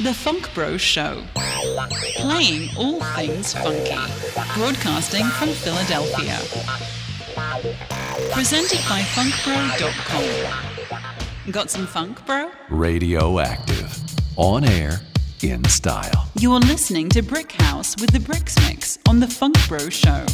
The FunkBro Show. Playing all things funky. Broadcasting from Philadelphia. Presented by funkbro.com. Got some funk, bro? Radioactive. On air, in style. You're listening to Brickhouse with the Bricks Mix on The Funk Bro Show.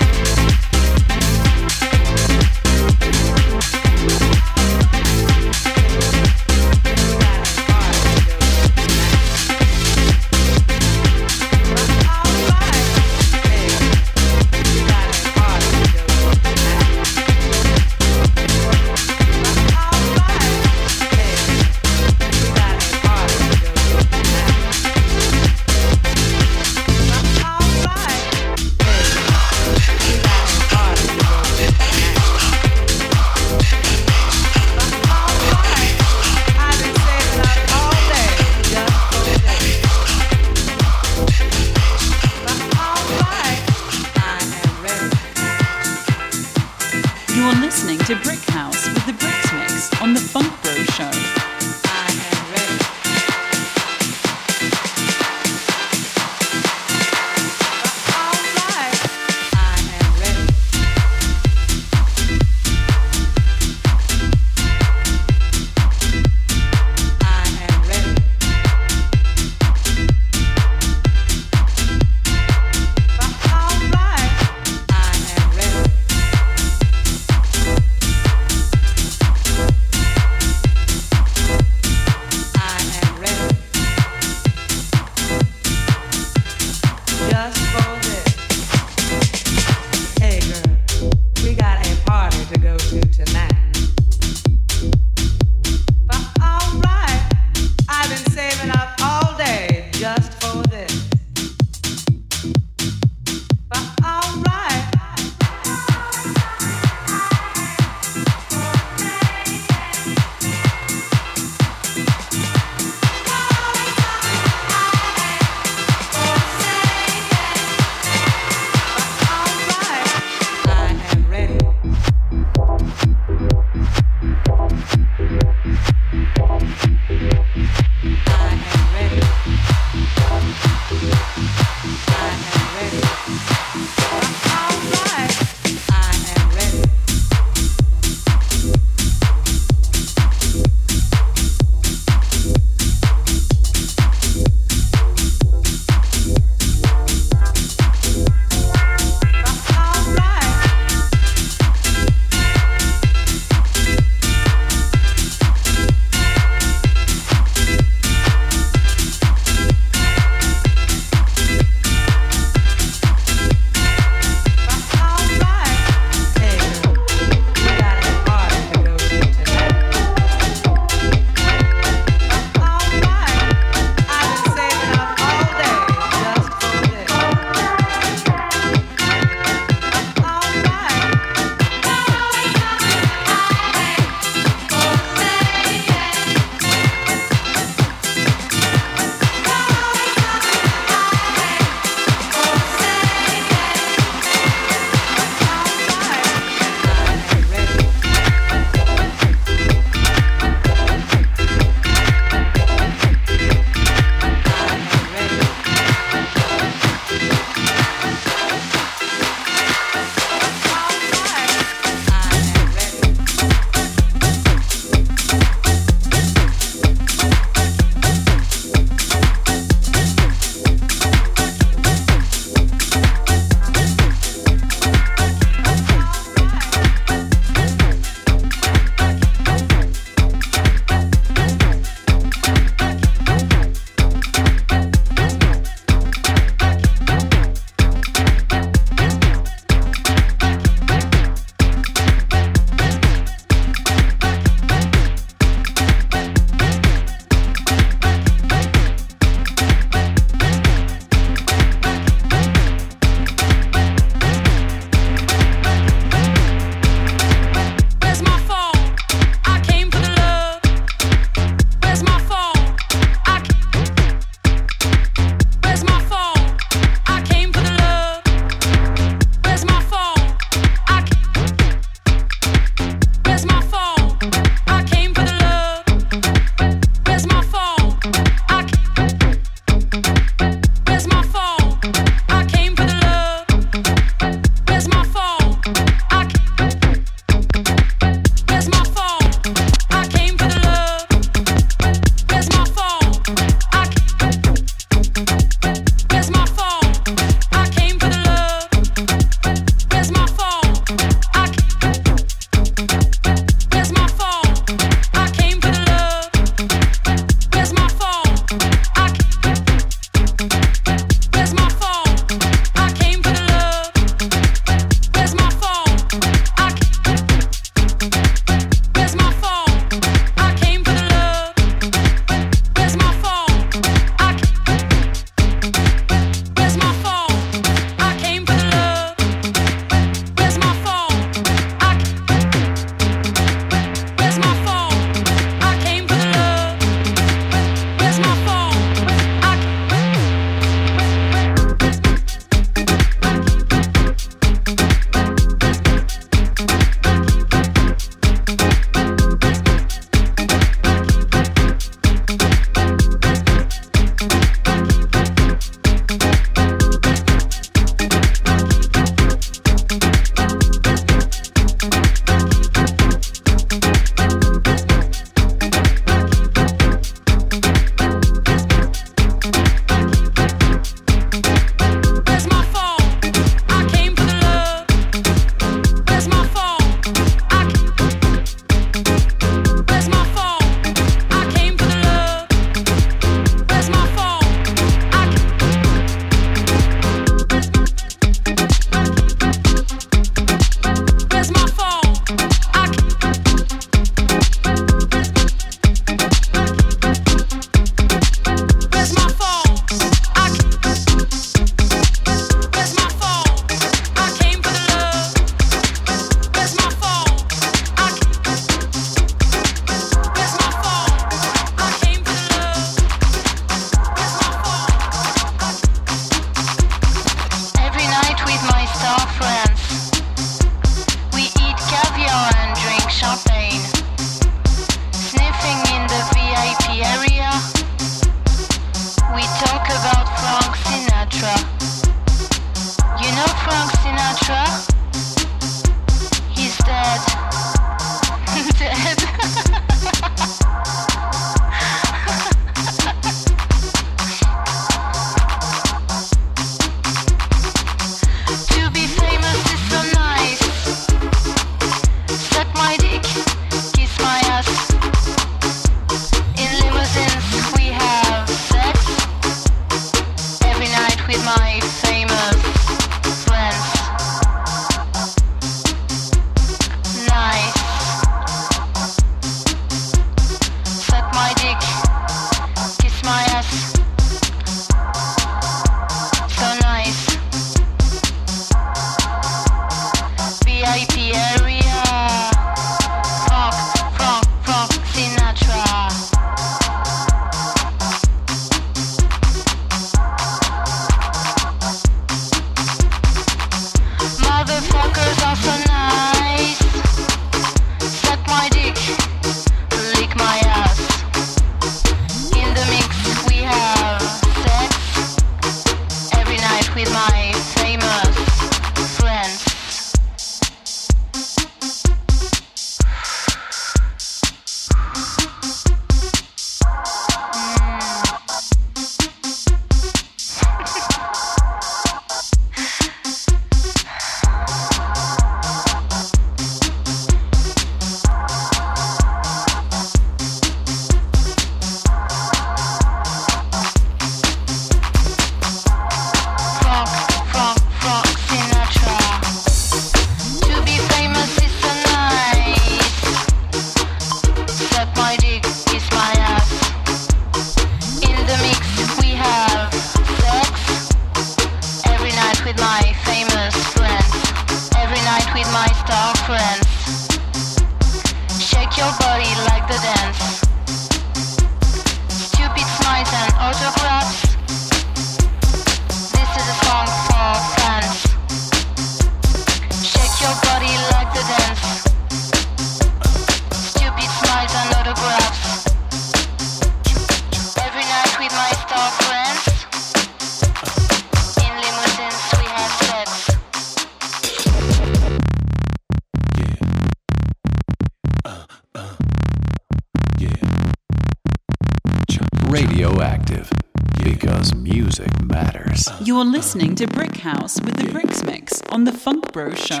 Listening to Brickhouse with the Brixmix on the FunkBro Show.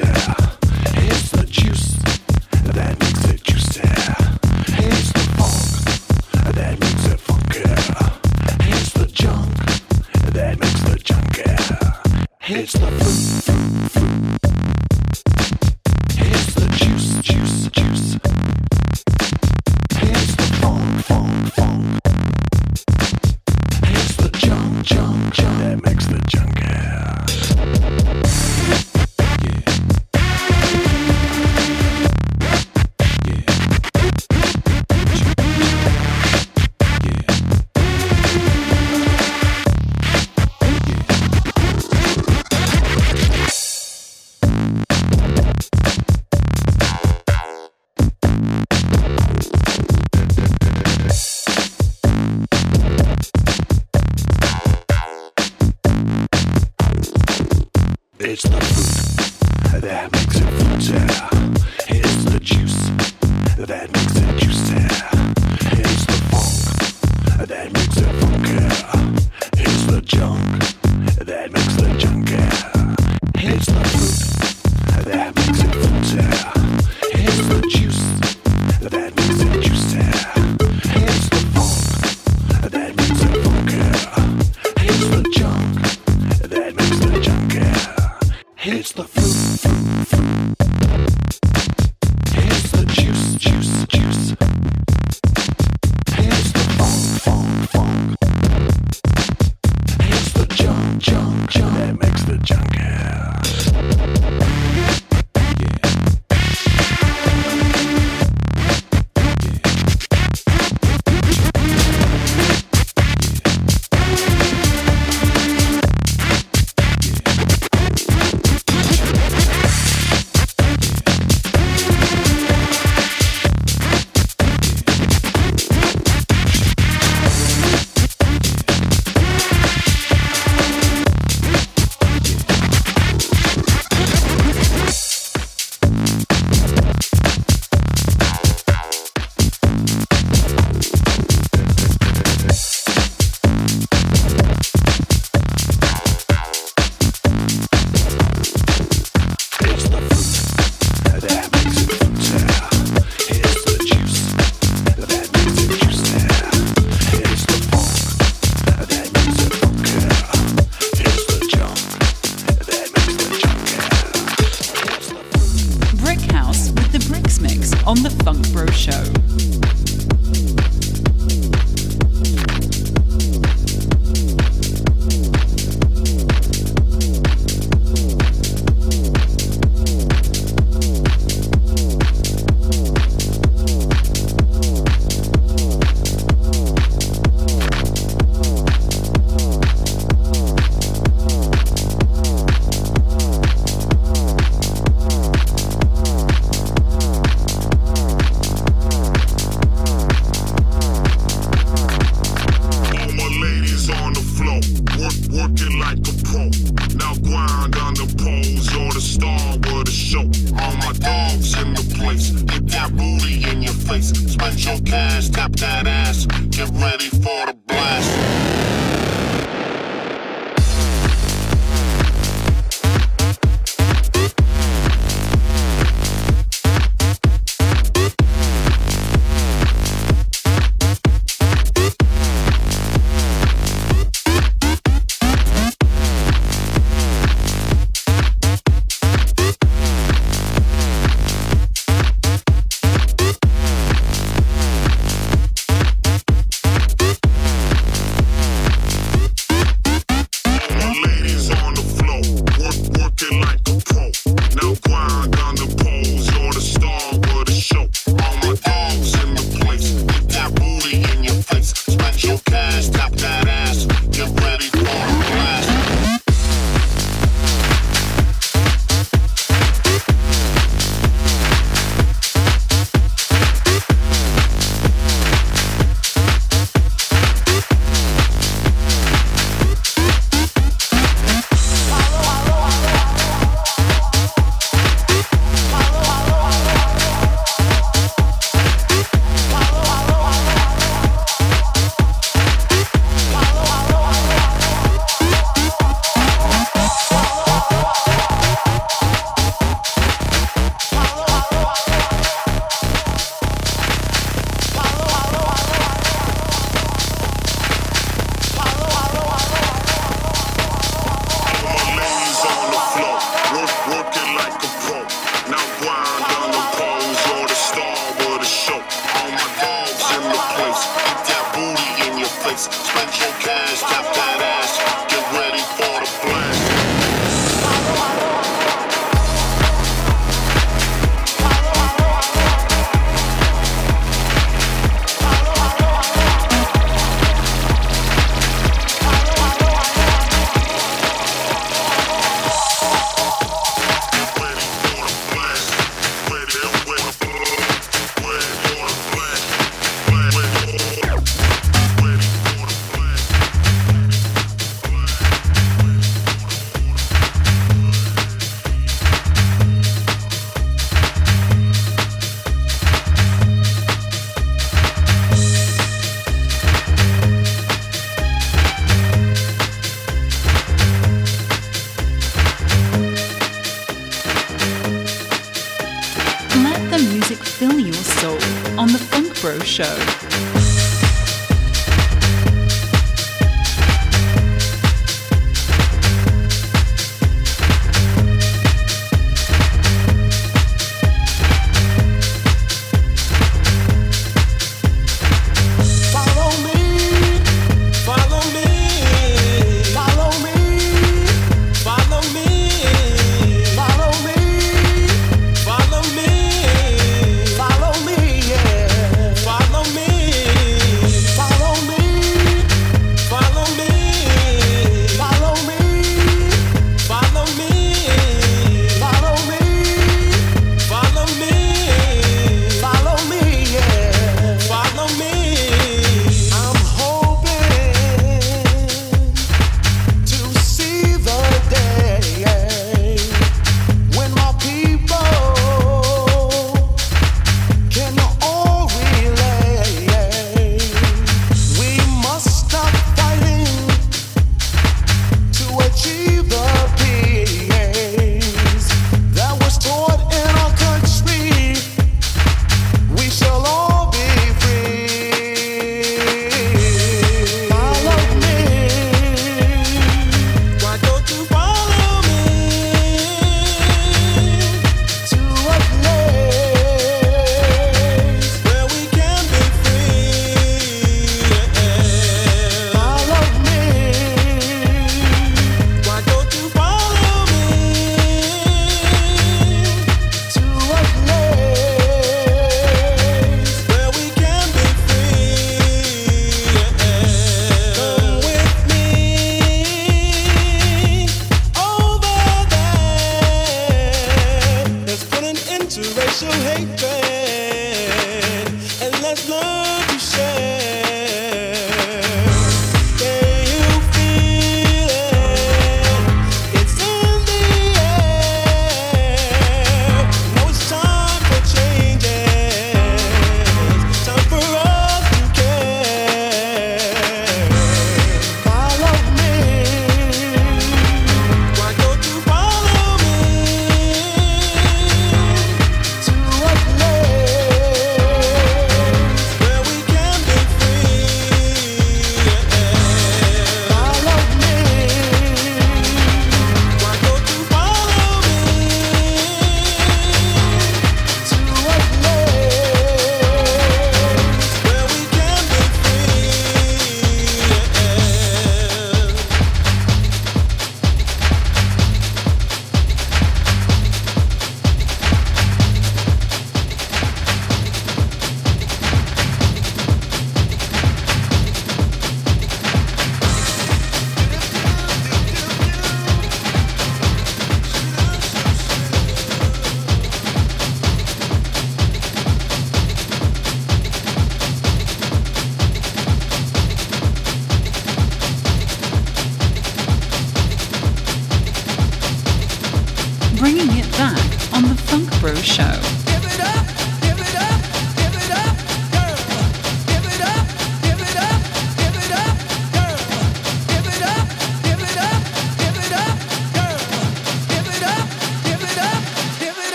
Yeah.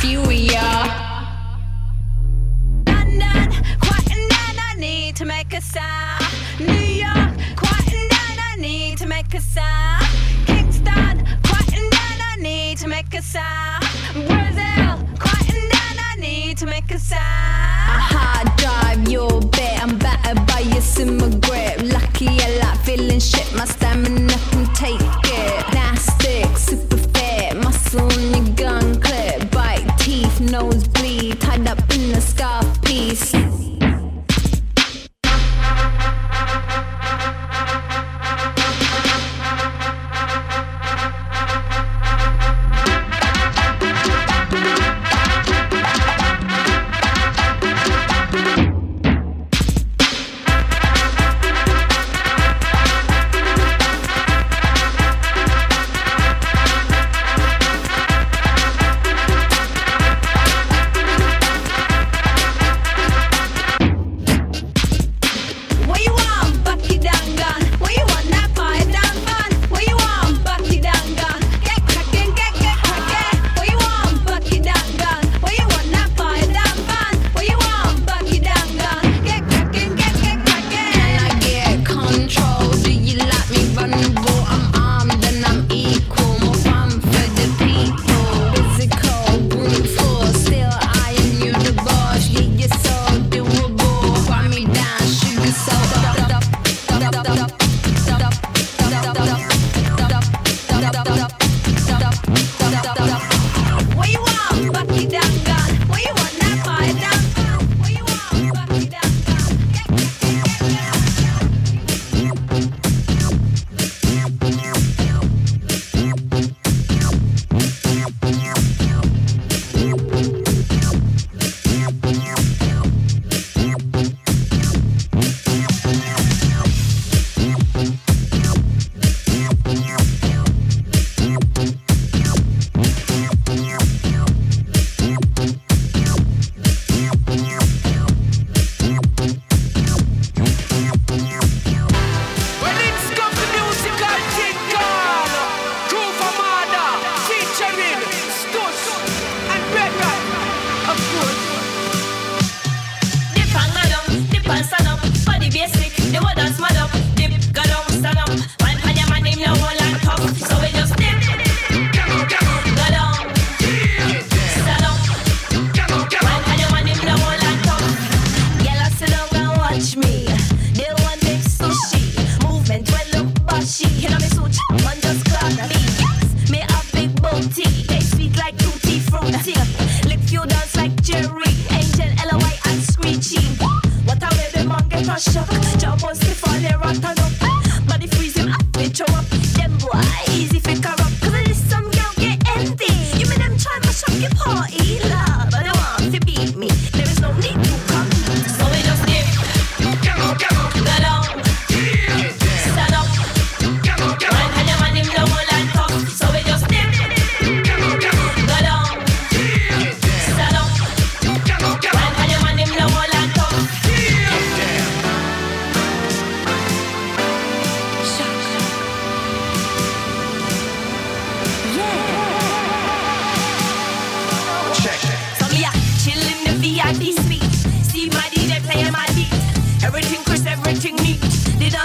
few we are. And I need to make a sound. New York, and I need to make a sound. And I need to make a sound. Brazil, and I need to make a sound. Hard drive, your. I'm battered by your grip. Lucky I like feeling shit. My stamina can take it. Nasty, super fit, muscle.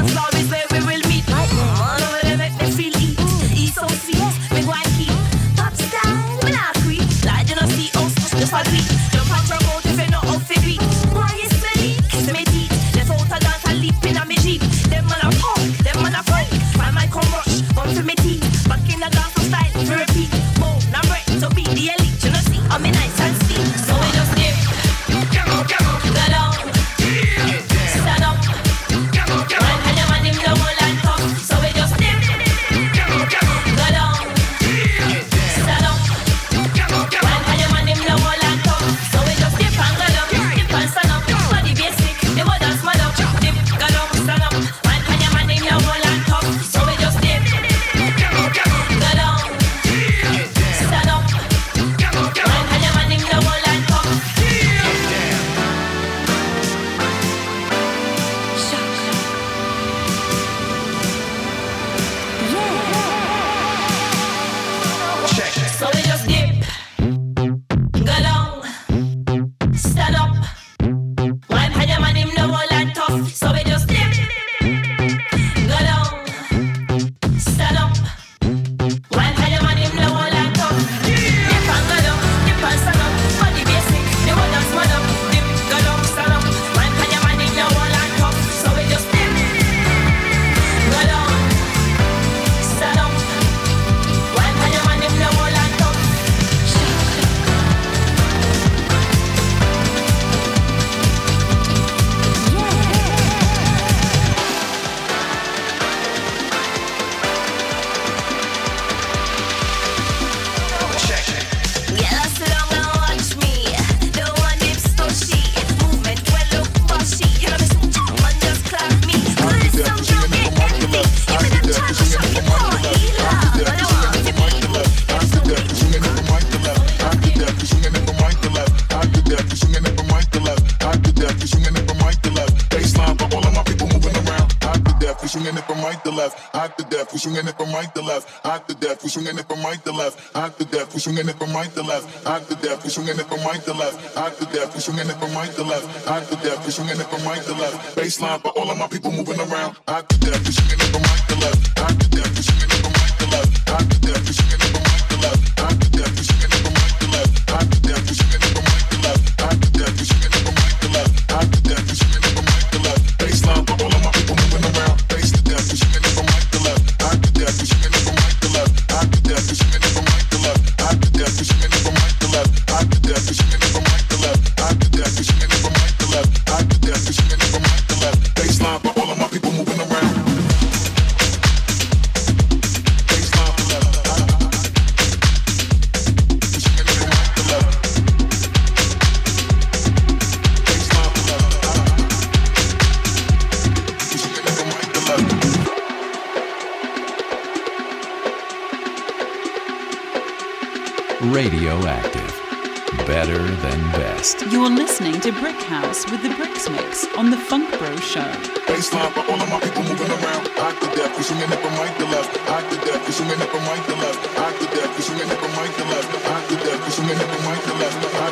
That's. Swinging it from right to left, out to death, we swinging it from right to left, out to death, we swinging it from right to left, out to death, we swinging it from right to left. Hot to death. We swinging it from right to left, hot to death. We swinging it from right to left. Baseline for all of my people moving around, out to death, we swinging it from right to left, You're listening to Brickhouse with the Brixmix on the Funk Bro Show. Baseline for all of my people moving around. I to death, we swinging it from right to left. I to death, we swinging it from right to left. I to death, we swinging it from right to left. I to death, we swinging it from right to left.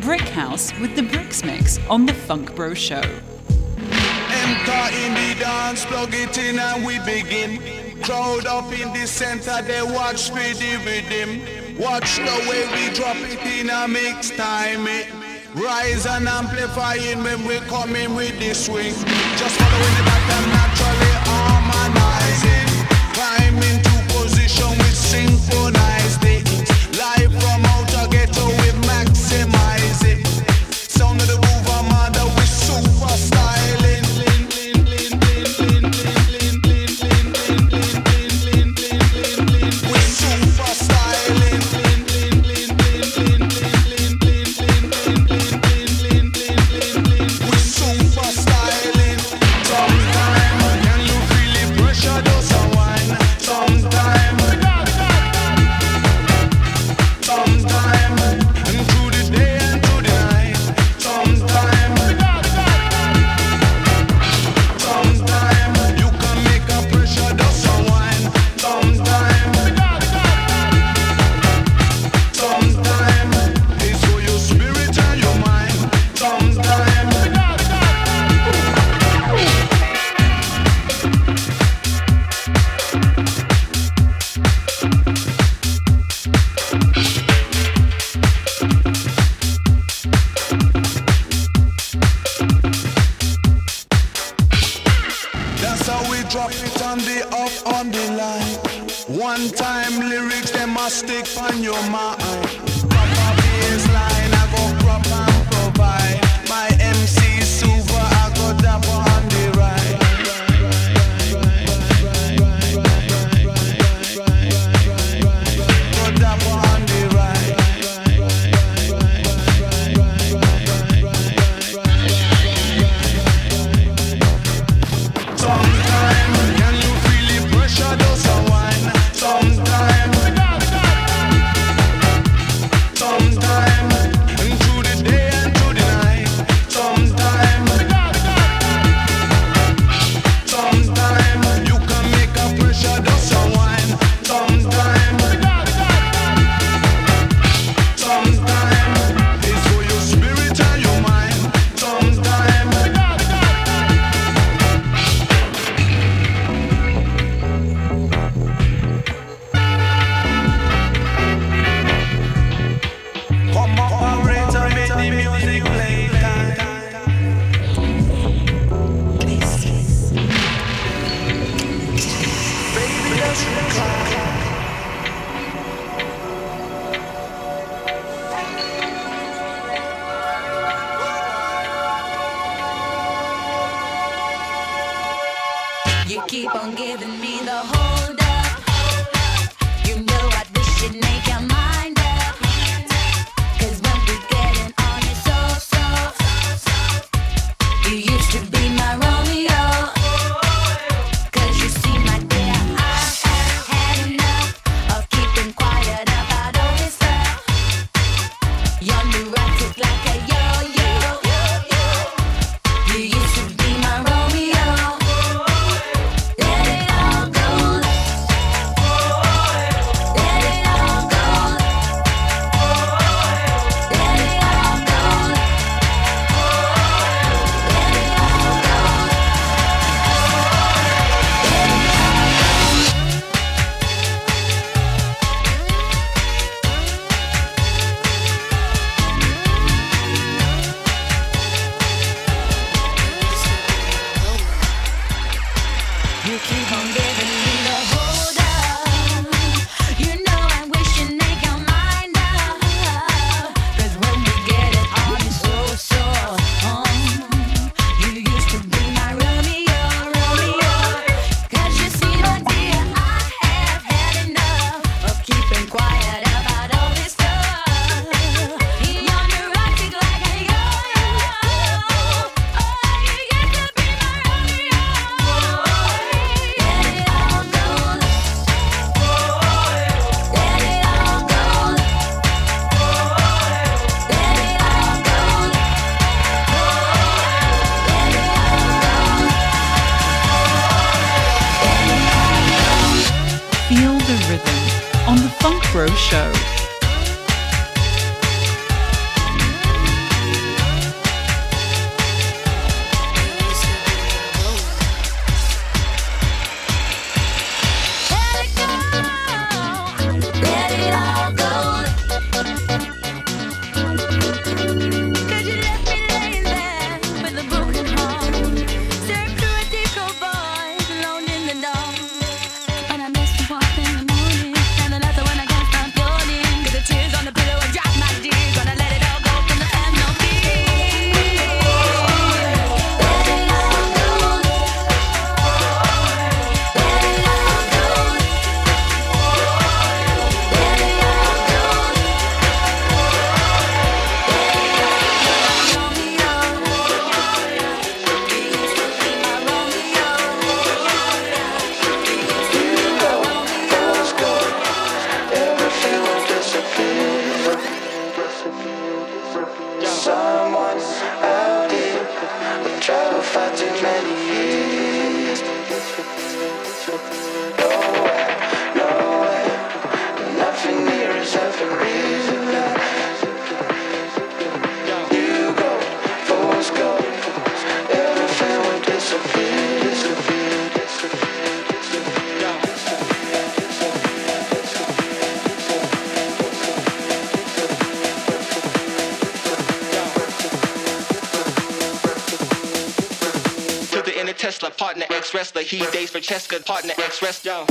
Brickhouse with the Brixmix on The FunkBro Show. Enter in the dance, plug it in and we begin. Crowd up in the center, they watch me with him. Watch the way we drop it in a mix time. It. Rise and amplifying when we come in with the swing. Just following the naturally harmonizing. Climb into position with synchronize. Francesca, partner, ex-rest, yo.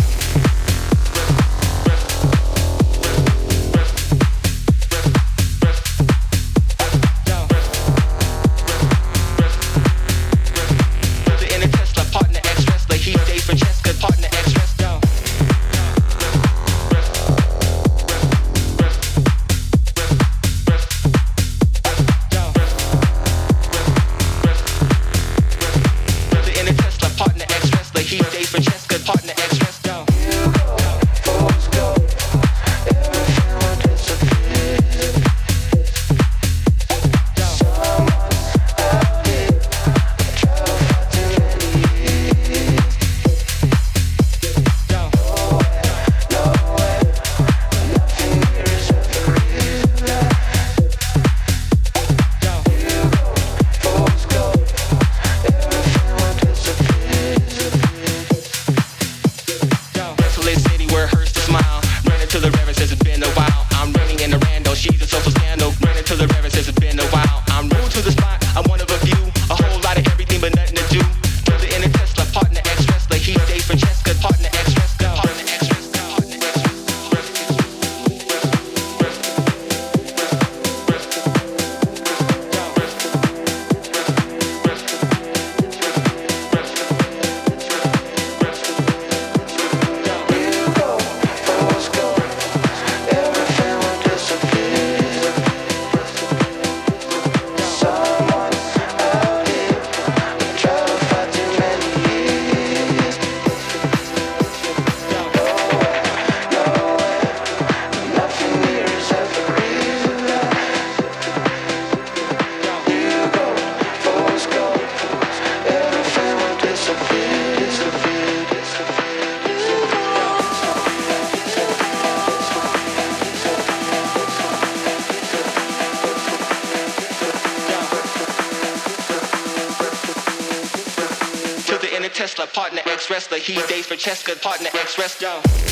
the heat days for Cheska, partner X rest, wrestler.